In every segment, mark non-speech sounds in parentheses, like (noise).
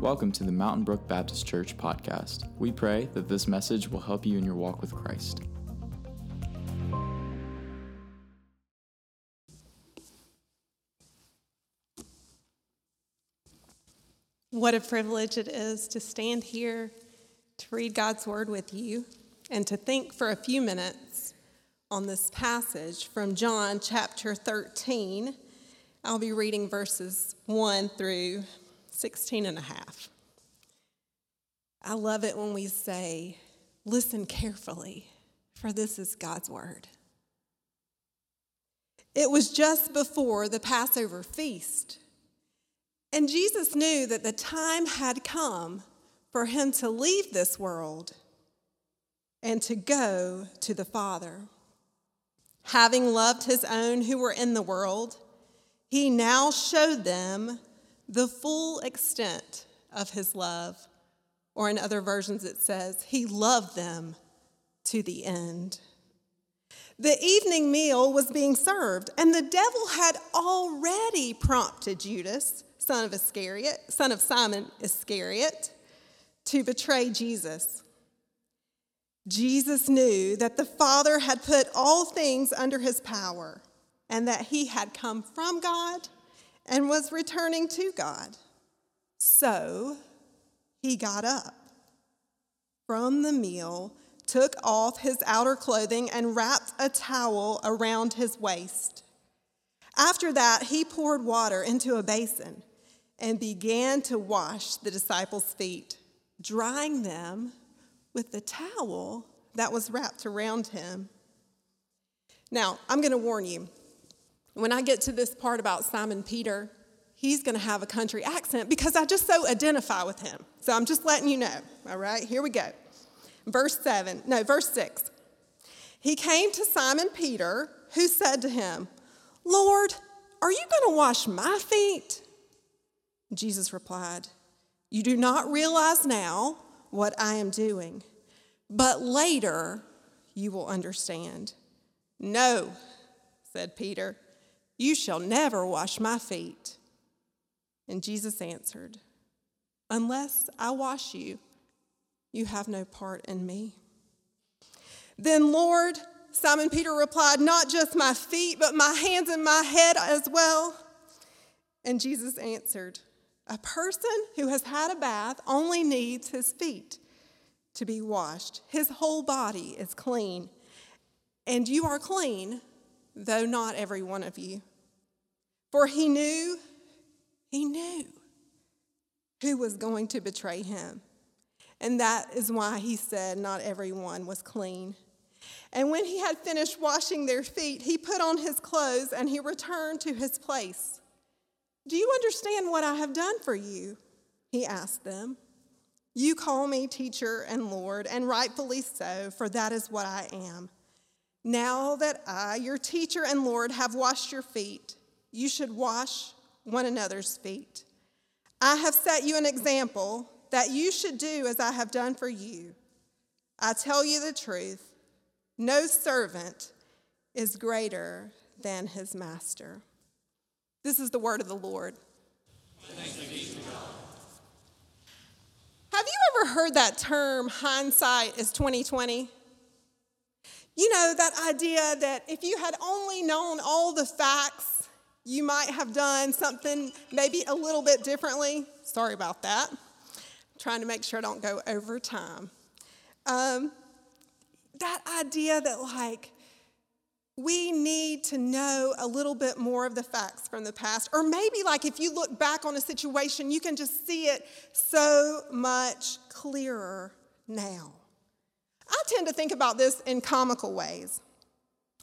Welcome to the Mountain Brook Baptist Church podcast. We pray that this message will help you in your walk with Christ. What a privilege it is to stand here to read God's word with you and to think for a few minutes on this passage from John chapter 13. I'll be reading verses 1 through 16 and a half. I love it when we say, Listen carefully, for this is God's word. It was just before the Passover feast, and Jesus knew that the time had come for him to leave this world and to go to the Father. Having loved his own who were in the world, he now showed them the full extent of his love. Or in other versions, it says, He loved them to the end. The evening meal was being served, and the devil had already prompted Judas, son of Iscariot, son of Simon Iscariot, to betray Jesus. Jesus knew that the Father had put all things under his power and that he had come from God and was returning to God. So he got up from the meal, took off his outer clothing, and wrapped a towel around his waist. After that, he poured water into a basin and began to wash the disciples' feet, drying them with the towel that was wrapped around him. Now, I'm going to warn you when I get to this part about Simon Peter, he's going to have a country accent because I just so identify with him. So I'm just letting you know. All right, here we go. Verse 7, no, verse 6. He came to Simon Peter, who said to him, Lord, are you going to wash my feet? Jesus replied, You do not realize now what I am doing, but later you will understand. No, said Peter. You shall never wash my feet. And Jesus answered, Unless I wash you, you have no part in me. Then, Lord, Simon Peter replied, Not just my feet, but my hands and my head as well. And Jesus answered, A person who has had a bath only needs his feet to be washed. His whole body is clean. And you are clean, though not every one of you. For he knew, he knew who was going to betray him. And that is why he said, Not everyone was clean. And when he had finished washing their feet, he put on his clothes and he returned to his place. Do you understand what I have done for you? He asked them. You call me teacher and Lord, and rightfully so, for that is what I am. Now that I, your teacher and Lord, have washed your feet, you should wash one another's feet. I have set you an example that you should do as I have done for you. I tell you the truth no servant is greater than his master. This is the word of the Lord. Have you ever heard that term, hindsight is 2020? You know, that idea that if you had only known all the facts, you might have done something maybe a little bit differently. Sorry about that. I'm trying to make sure I don't go over time. Um, that idea that, like, we need to know a little bit more of the facts from the past. Or maybe, like, if you look back on a situation, you can just see it so much clearer now. I tend to think about this in comical ways,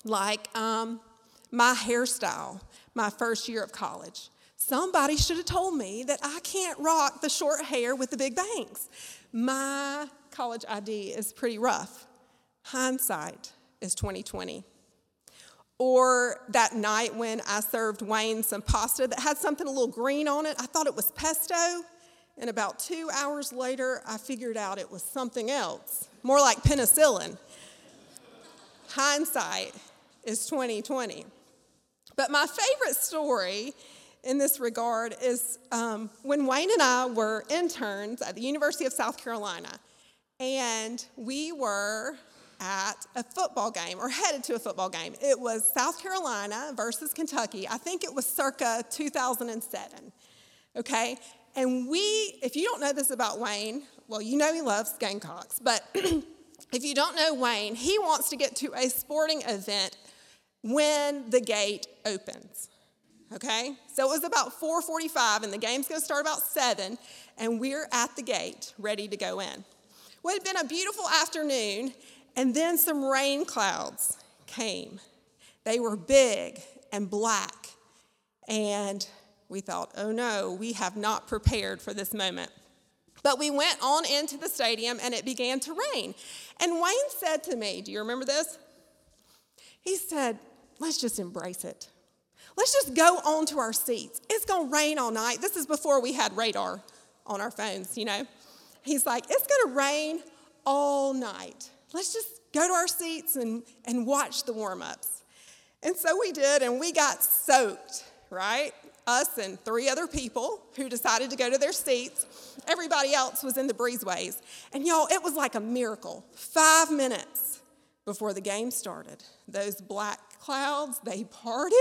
like um, my hairstyle, my first year of college. Somebody should have told me that I can't rock the short hair with the big bangs. My college ID is pretty rough. Hindsight is 2020. Or that night when I served Wayne some pasta that had something a little green on it, I thought it was pesto. And about two hours later, I figured out it was something else more like penicillin. Hindsight is 2020. But my favorite story in this regard is um, when Wayne and I were interns at the University of South Carolina, and we were at a football game or headed to a football game. It was South Carolina versus Kentucky. I think it was circa 2007. Okay? And we, if you don't know this about Wayne, well, you know he loves Gamecocks, but (clears throat) if you don't know Wayne, he wants to get to a sporting event when the gate opens. Okay? So it was about 4:45 and the game's going to start about 7 and we're at the gate ready to go in. Well, it had been a beautiful afternoon and then some rain clouds came. They were big and black. And we thought, oh no, we have not prepared for this moment. But we went on into the stadium and it began to rain. And Wayne said to me, Do you remember this? He said, Let's just embrace it. Let's just go on to our seats. It's to rain all night. This is before we had radar on our phones, you know. He's like, It's to rain all night. Let's just go to our seats and, and watch the warm ups. And so we did, and we got soaked, right? Us and three other people who decided to go to their seats. Everybody else was in the breezeways. And y'all, it was like a miracle. Five minutes before the game started, those black clouds, they parted,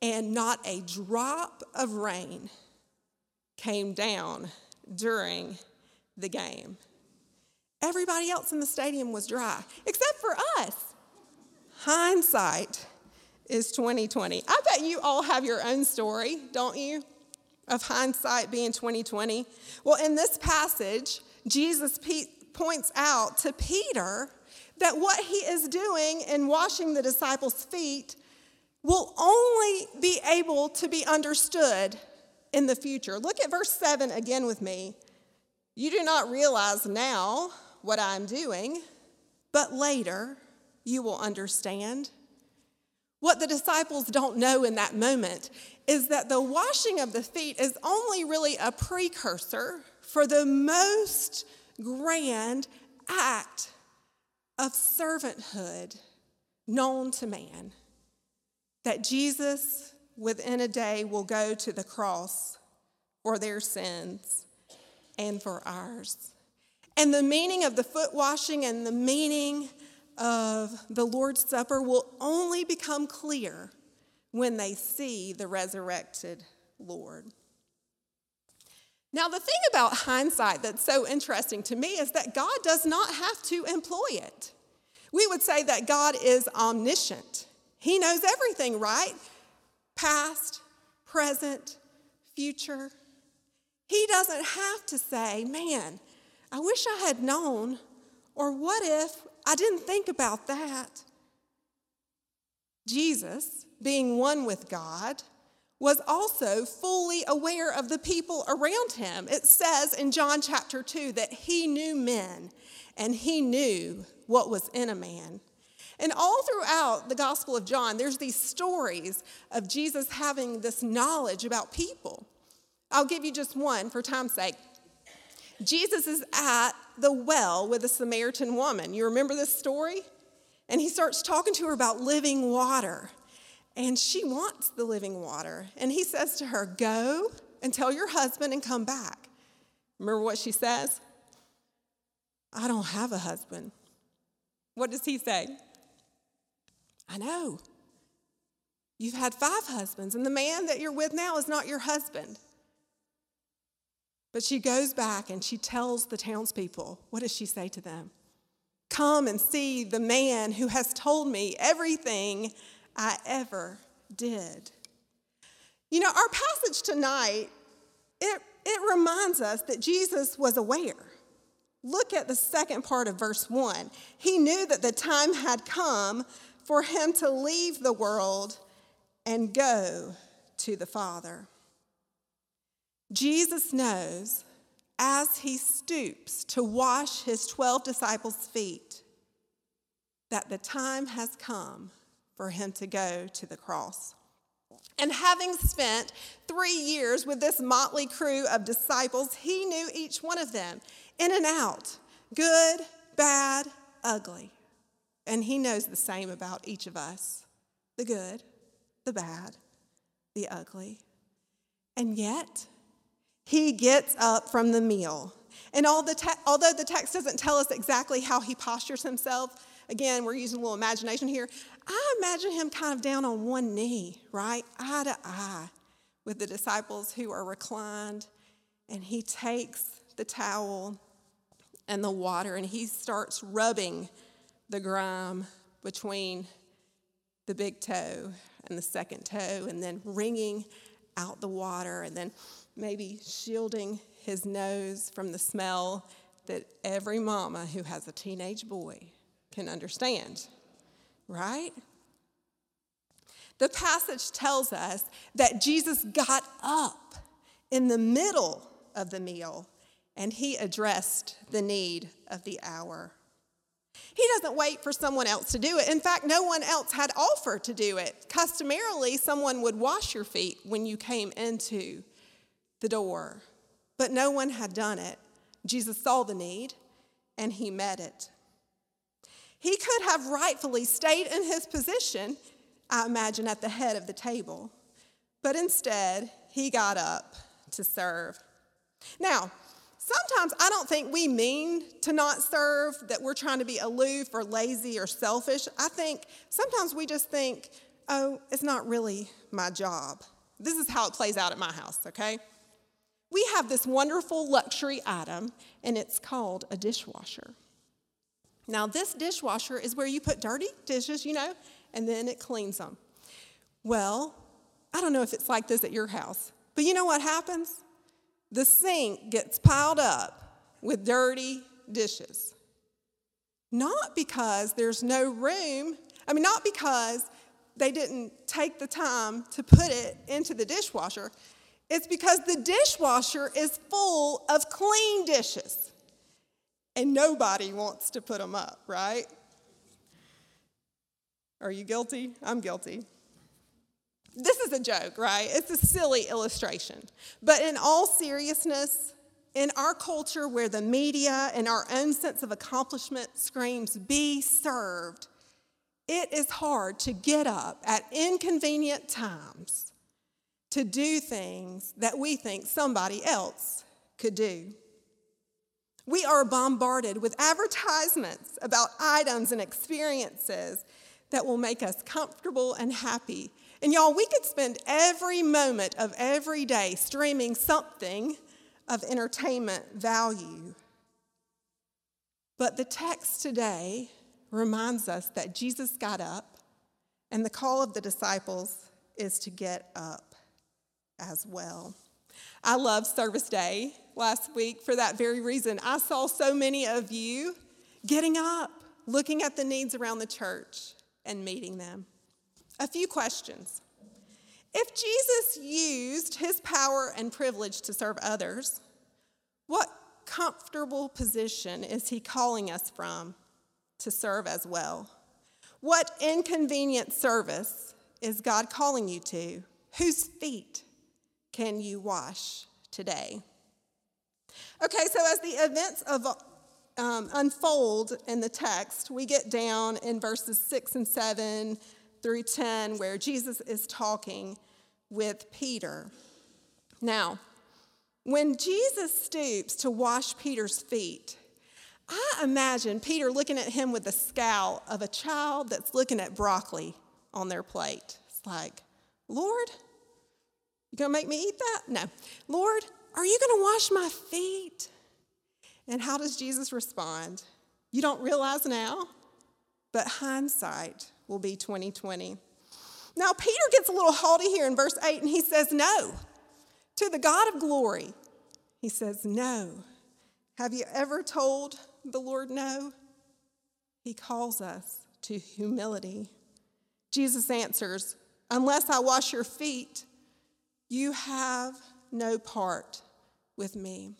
and not a drop of rain came down during the game. Everybody else in the stadium was dry, except for us. Hindsight is 2020. I bet you all have your own story, don't you? Of hindsight being 2020. Well, in this passage, Jesus points out to Peter that what he is doing in washing the disciples' feet will only be able to be understood in the future. Look at verse 7 again with me. You do not realize now what I'm doing, but later you will understand. What the disciples don't know in that moment is that the washing of the feet is only really a precursor for the most grand act of servanthood known to man. That Jesus, within a day, will go to the cross for their sins and for ours. And the meaning of the foot washing and the meaning of the Lord's Supper will only become clear when they see the resurrected Lord. Now, the thing about hindsight that's so interesting to me is that God does not have to employ it. We would say that God is omniscient, He knows everything, right? Past, present, future. He doesn't have to say, man, I wish I had known, or what if I didn't think about that? Jesus, being one with God, was also fully aware of the people around him. It says in John chapter 2 that he knew men and he knew what was in a man. And all throughout the Gospel of John, there's these stories of Jesus having this knowledge about people. I'll give you just one for time's sake. Jesus is at the well with a Samaritan woman. You remember this story? And he starts talking to her about living water. And she wants the living water. And he says to her, Go and tell your husband and come back. Remember what she says? I don't have a husband. What does he say? I know. You've had five husbands, and the man that you're with now is not your husband. But she goes back and she tells the townspeople, what does she say to them? Come and see the man who has told me everything I ever did. You know, our passage tonight, it, it reminds us that Jesus was aware. Look at the second part of verse 1. He knew that the time had come for him to leave the world and go to the Father. Jesus knows as he stoops to wash his 12 disciples' feet that the time has come for him to go to the cross. And having spent three years with this motley crew of disciples, he knew each one of them in and out good, bad, ugly. And he knows the same about each of us the good, the bad, the ugly. And yet, he gets up from the meal. And the te- although the text doesn't tell us exactly how he postures himself, again, we're using a little imagination here. I imagine him kind of down on one knee, right? Eye to eye with the disciples who are reclined. And he takes the towel and the water and he starts rubbing the grime between the big toe and the second toe and then wringing out the water and then maybe shielding his nose from the smell that every mama who has a teenage boy can understand, right? The passage tells us that Jesus got up in the middle of the meal and he addressed the need of the hour. He doesn't wait for someone else to do it. In fact, no one else had offered to do it. Customarily, someone would wash your feet when you came into the door, but no one had done it. Jesus saw the need and he met it. He could have rightfully stayed in his position, I imagine, at the head of the table, but instead, he got up to serve. Now, Sometimes I don't think we mean to not serve, that we're trying to be aloof or lazy or selfish. I think sometimes we just think, oh, it's not really my job. This is how it plays out at my house, okay? We have this wonderful luxury item, and it's called a dishwasher. Now, this dishwasher is where you put dirty dishes, you know, and then it cleans them. Well, I don't know if it's like this at your house, but you know what happens? the sink gets piled up with dirty dishes. Not because there's no room, I mean, not because they didn't take the time to put it into the dishwasher. It's because the dishwasher is full of clean dishes. And nobody wants to put them up, right? Are you guilty? I'm guilty. This is a joke, right? It's a silly illustration. But in all seriousness, in our culture where the media and our own sense of accomplishment screams, be served, it is hard to get up at inconvenient times to do things that we think somebody else could do. We are bombarded with advertisements about items and experiences that will make us comfortable and happy and y'all, we could spend every moment of every day streaming something of entertainment value. But the text today reminds us that Jesus got up, and the call of the disciples is to get up as well. I love Service Day last week for that very reason. I saw so many of you getting up, looking at the needs around the church, and meeting them. A few questions. If Jesus used his power and privilege to serve others, what comfortable position is he calling us from to serve as well? What inconvenient service is God calling you to? Whose feet can you wash today? Okay, so as the events of um, unfold in the text, we get down in verses six and seven through 10, where Jesus is talking with Peter. Now, when Jesus stoops to wash Peter's feet, I imagine Peter looking at him with the scowl of a child that's looking at broccoli on their plate. It's like, Lord, you gonna make me eat that? No. Lord, are you gonna wash my feet? And how does Jesus respond? You don't realize now, but hindsight will be 2020. Now, Peter gets a little haughty here in verse 8 and he says, No. To the God of glory, he says, No. Have you ever told the Lord no? He calls us to humility. Jesus answers, Unless I wash your feet, you have no part with me.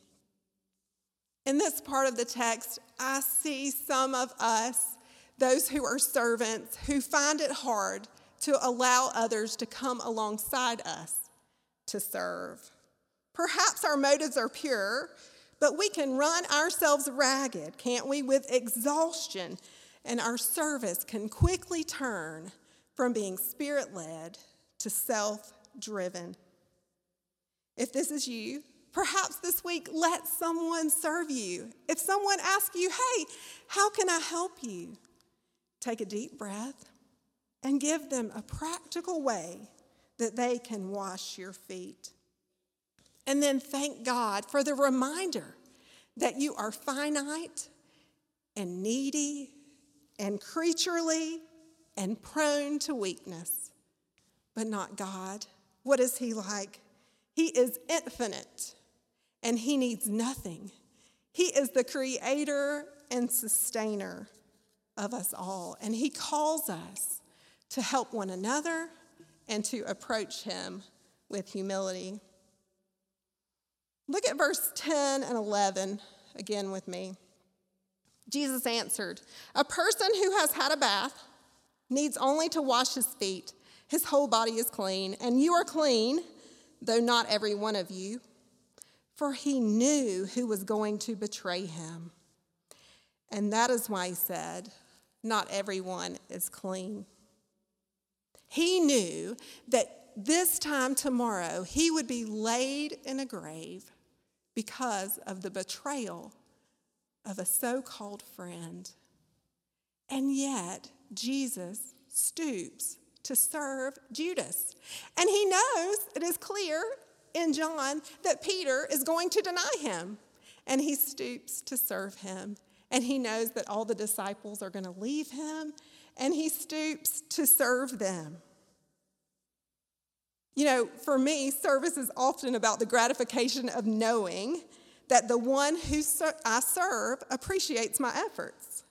In this part of the text, I see some of us those who are servants who find it hard to allow others to come alongside us to serve. Perhaps our motives are pure, but we can run ourselves ragged, can't we, with exhaustion, and our service can quickly turn from being spirit led to self driven. If this is you, perhaps this week let someone serve you. If someone asks you, hey, how can I help you? Take a deep breath and give them a practical way that they can wash your feet. And then thank God for the reminder that you are finite and needy and creaturely and prone to weakness, but not God. What is He like? He is infinite and He needs nothing. He is the creator and sustainer of us all, and He calls us to help one another and to approach Him with humility. Look at verse 10 and 11 again with me. Jesus answered, A person who has had a bath needs only to wash his feet. His whole body is clean, and you are clean, though not every one of you. For he knew who was going to betray him. And that is why he said, Not everyone is clean. He knew that this time tomorrow he would be laid in a grave because of the betrayal of a so called friend. And yet, Jesus stoops to serve Judas. And he knows, it is clear in John, that Peter is going to deny him. And he stoops to serve him. And he knows that all the disciples are going to leave him. And he stoops to serve them. You know, for me, service is often about the gratification of knowing that the one who I serve appreciates my efforts.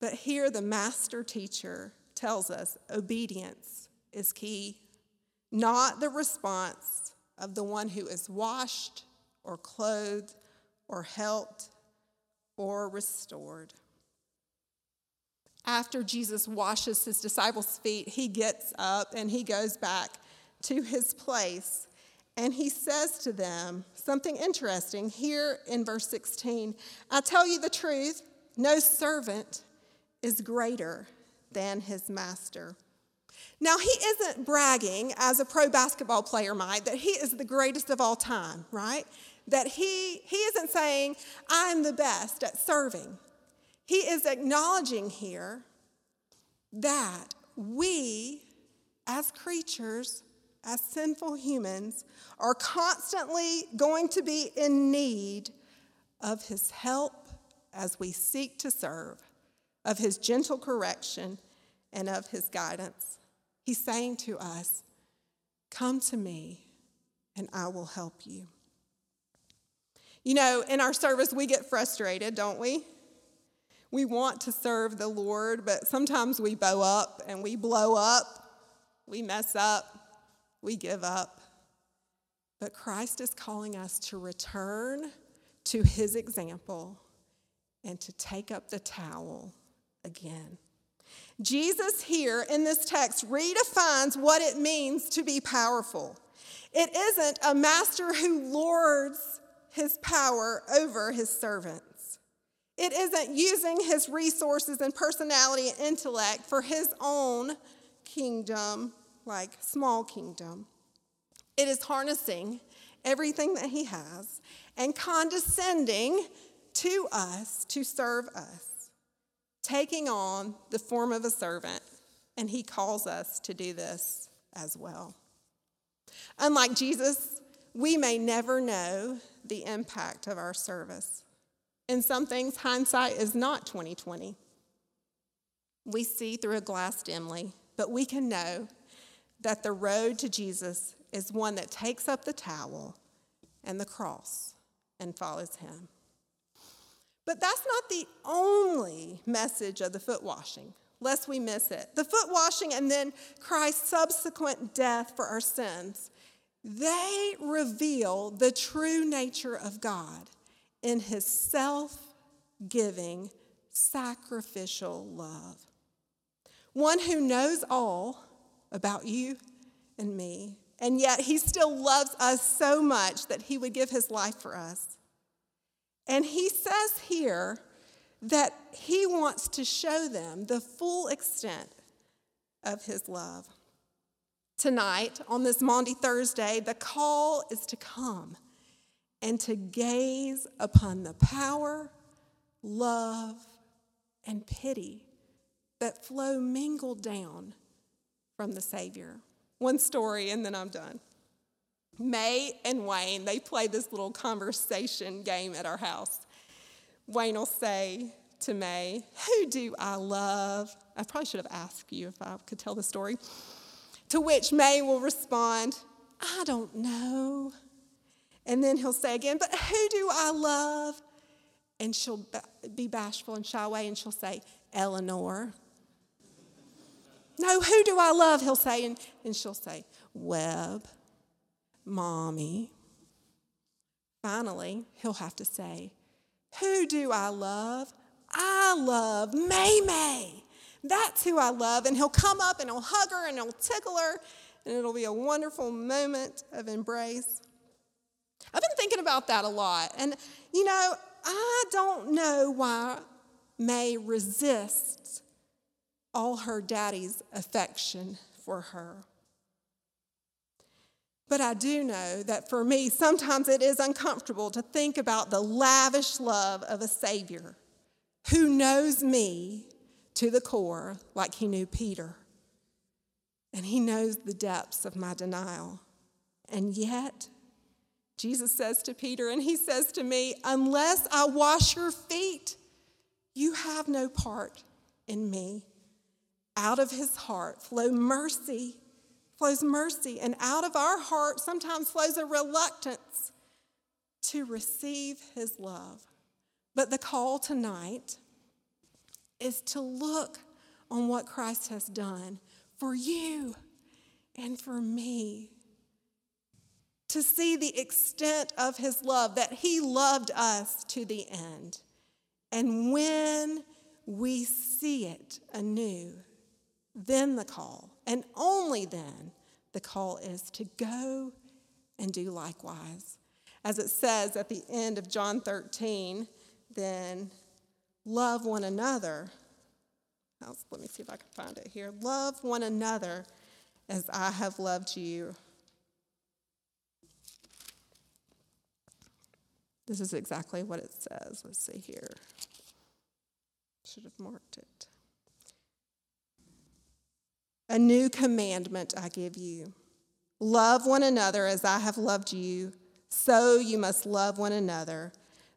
But here, the master teacher tells us obedience is key, not the response of the one who is washed or clothed or helped or restored. After Jesus washes his disciples' feet, he gets up and he goes back to his place. And he says to them something interesting here in verse 16 I tell you the truth, no servant is greater than his master. Now, he isn't bragging as a pro basketball player might that he is the greatest of all time, right? That he, he isn't saying, I'm the best at serving. He is acknowledging here that we, as creatures, as sinful humans, are constantly going to be in need of his help as we seek to serve, of his gentle correction, and of his guidance. He's saying to us, Come to me, and I will help you. You know, in our service, we get frustrated, don't we? We want to serve the Lord, but sometimes we bow up and we blow up, we mess up, we give up. But Christ is calling us to return to his example and to take up the towel again. Jesus, here in this text, redefines what it means to be powerful. It isn't a master who lords his power over his servants. It isn't using his resources and personality and intellect for his own kingdom like small kingdom. It is harnessing everything that he has and condescending to us to serve us, taking on the form of a servant, and he calls us to do this as well. Unlike Jesus, we may never know the impact of our service. In some things, hindsight is not 2020. We see through a glass dimly, but we can know that the road to Jesus is one that takes up the towel and the cross and follows him. But that's not the only message of the foot washing, lest we miss it. The foot washing and then Christ's subsequent death for our sins, they reveal the true nature of God in his self giving, sacrificial love. One who knows all about you and me. And yet, he still loves us so much that he would give his life for us. And he says here that he wants to show them the full extent of his love. Tonight, on this Maundy Thursday, the call is to come and to gaze upon the power, love, and pity that flow mingled down from the Savior. One story, and then I'm done. May and Wayne, they play this little conversation game at our house. Wayne will say to May, Who do I love? I probably should have asked you if I could tell the story. To which May will respond, I don't know. And then he'll say again, But who do I love? And she'll be bashful and shy away and she'll say, Eleanor. No, who do I love? He'll say, and, and she'll say, Webb, Mommy. Finally, he'll have to say, Who do I love? I love May May. That's who I love. And he'll come up and he'll hug her and he'll tickle her, and it'll be a wonderful moment of embrace. I've been thinking about that a lot. And, you know, I don't know why May resists all her daddy's affection for her. But I do know that for me, sometimes it is uncomfortable to think about the lavish love of a Savior who knows me to the core like he knew Peter. And he knows the depths of my denial. And yet, Jesus says to Peter, and he says to me, Unless I wash your feet, you have no part in me. Out of his heart flow mercy, flows mercy, and out of our heart sometimes flows a reluctance to receive his love. But the call tonight is to look on what Christ has done for you and for me. To see the extent of his love, that he loved us to the end. And when we see it anew, then the call, and only then the call is to go and do likewise. As it says at the end of John 13, then love one another. Oh, let me see if I can find it here. Love one another as I have loved you. This is exactly what it says. Let's see here. Should have marked it. A new commandment I give you love one another as I have loved you, so you must love one another.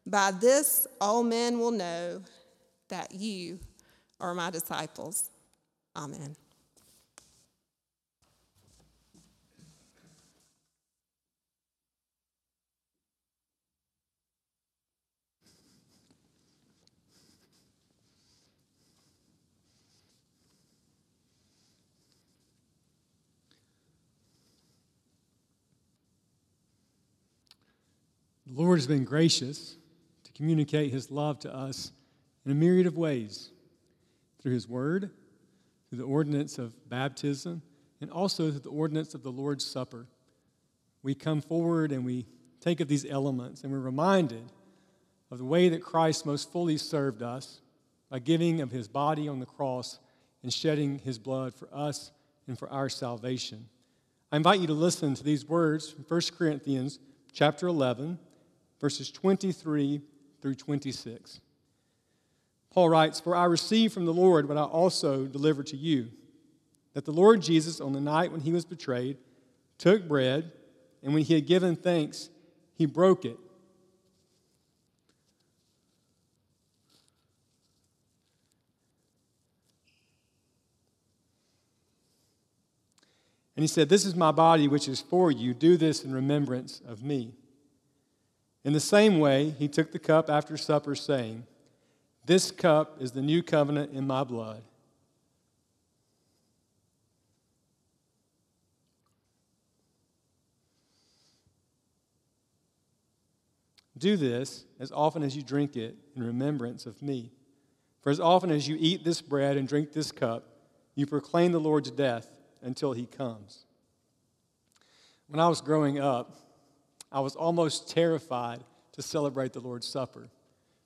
By this, all men will know that you are my disciples. Amen. The Lord has been gracious to communicate his love to us in a myriad of ways through his word, through the ordinance of baptism, and also through the ordinance of the Lord's Supper. We come forward and we take of these elements and we're reminded of the way that Christ most fully served us by giving of his body on the cross and shedding his blood for us and for our salvation. I invite you to listen to these words from 1 Corinthians chapter 11 verses 23 through 26. Paul writes, For I received from the Lord what I also delivered to you that the Lord Jesus, on the night when he was betrayed, took bread, and when he had given thanks, he broke it. And he said, This is my body, which is for you. Do this in remembrance of me. In the same way, he took the cup after supper, saying, This cup is the new covenant in my blood. Do this as often as you drink it in remembrance of me. For as often as you eat this bread and drink this cup, you proclaim the Lord's death until he comes. When I was growing up, I was almost terrified to celebrate the Lord's Supper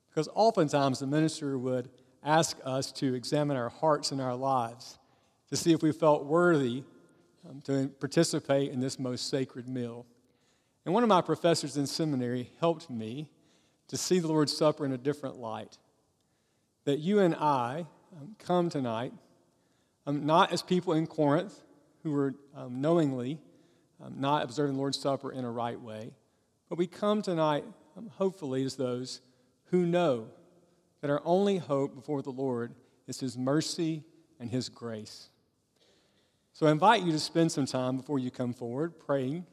because oftentimes the minister would ask us to examine our hearts and our lives to see if we felt worthy um, to participate in this most sacred meal. And one of my professors in seminary helped me to see the Lord's Supper in a different light. That you and I um, come tonight um, not as people in Corinth who were um, knowingly um, not observing the Lord's Supper in a right way, but we come tonight, um, hopefully, as those who know that our only hope before the Lord is His mercy and His grace. So I invite you to spend some time before you come forward praying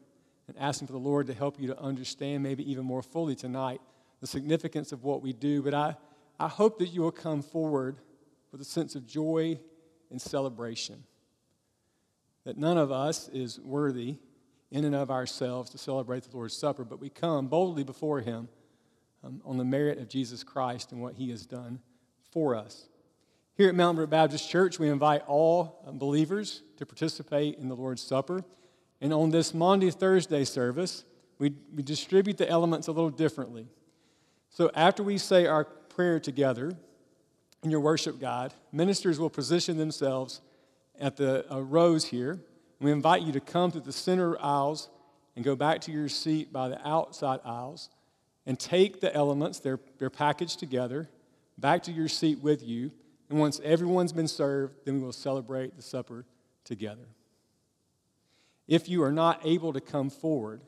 and asking for the Lord to help you to understand, maybe even more fully tonight, the significance of what we do. But I, I hope that you will come forward with a sense of joy and celebration. That none of us is worthy in and of ourselves to celebrate the Lord's Supper, but we come boldly before Him um, on the merit of Jesus Christ and what He has done for us. Here at Mountain Brook Baptist Church, we invite all um, believers to participate in the Lord's Supper. And on this Maundy Thursday service, we, we distribute the elements a little differently. So after we say our prayer together in your worship God, ministers will position themselves at the uh, rows here. We invite you to come to the center aisles and go back to your seat by the outside aisles and take the elements, they're, they're packaged together, back to your seat with you. And once everyone's been served, then we will celebrate the supper together. If you are not able to come forward,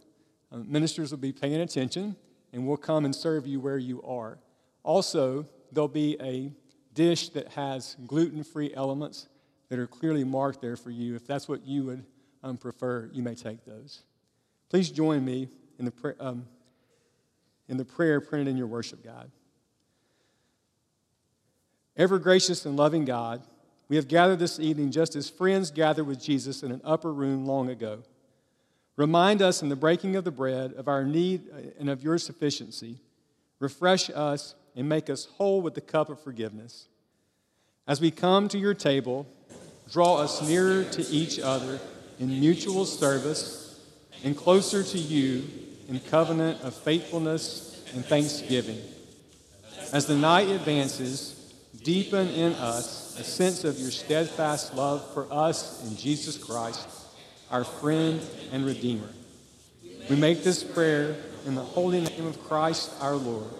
uh, ministers will be paying attention and we'll come and serve you where you are. Also, there'll be a dish that has gluten free elements that are clearly marked there for you. If that's what you would um, prefer, you may take those. Please join me in the, um, in the prayer printed in your worship guide. Ever gracious and loving God, we have gathered this evening just as friends gathered with Jesus in an upper room long ago. Remind us in the breaking of the bread of our need uh, and of your sufficiency. Refresh us and make us whole with the cup of forgiveness. As we come to your table, draw us nearer to each other in mutual service and closer to you in covenant of faithfulness and thanksgiving. As the night advances, deepen in us a sense of your steadfast love for us in Jesus Christ, our friend and Redeemer. We make this prayer in the holy name of Christ our Lord,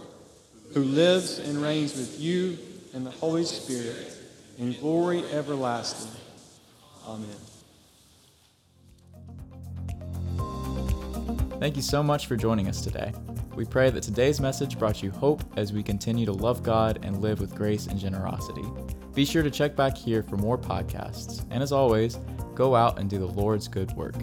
who lives and reigns with you and the Holy Spirit in glory everlasting. Amen. Thank you so much for joining us today. We pray that today's message brought you hope as we continue to love God and live with grace and generosity. Be sure to check back here for more podcasts. And as always, go out and do the Lord's good work.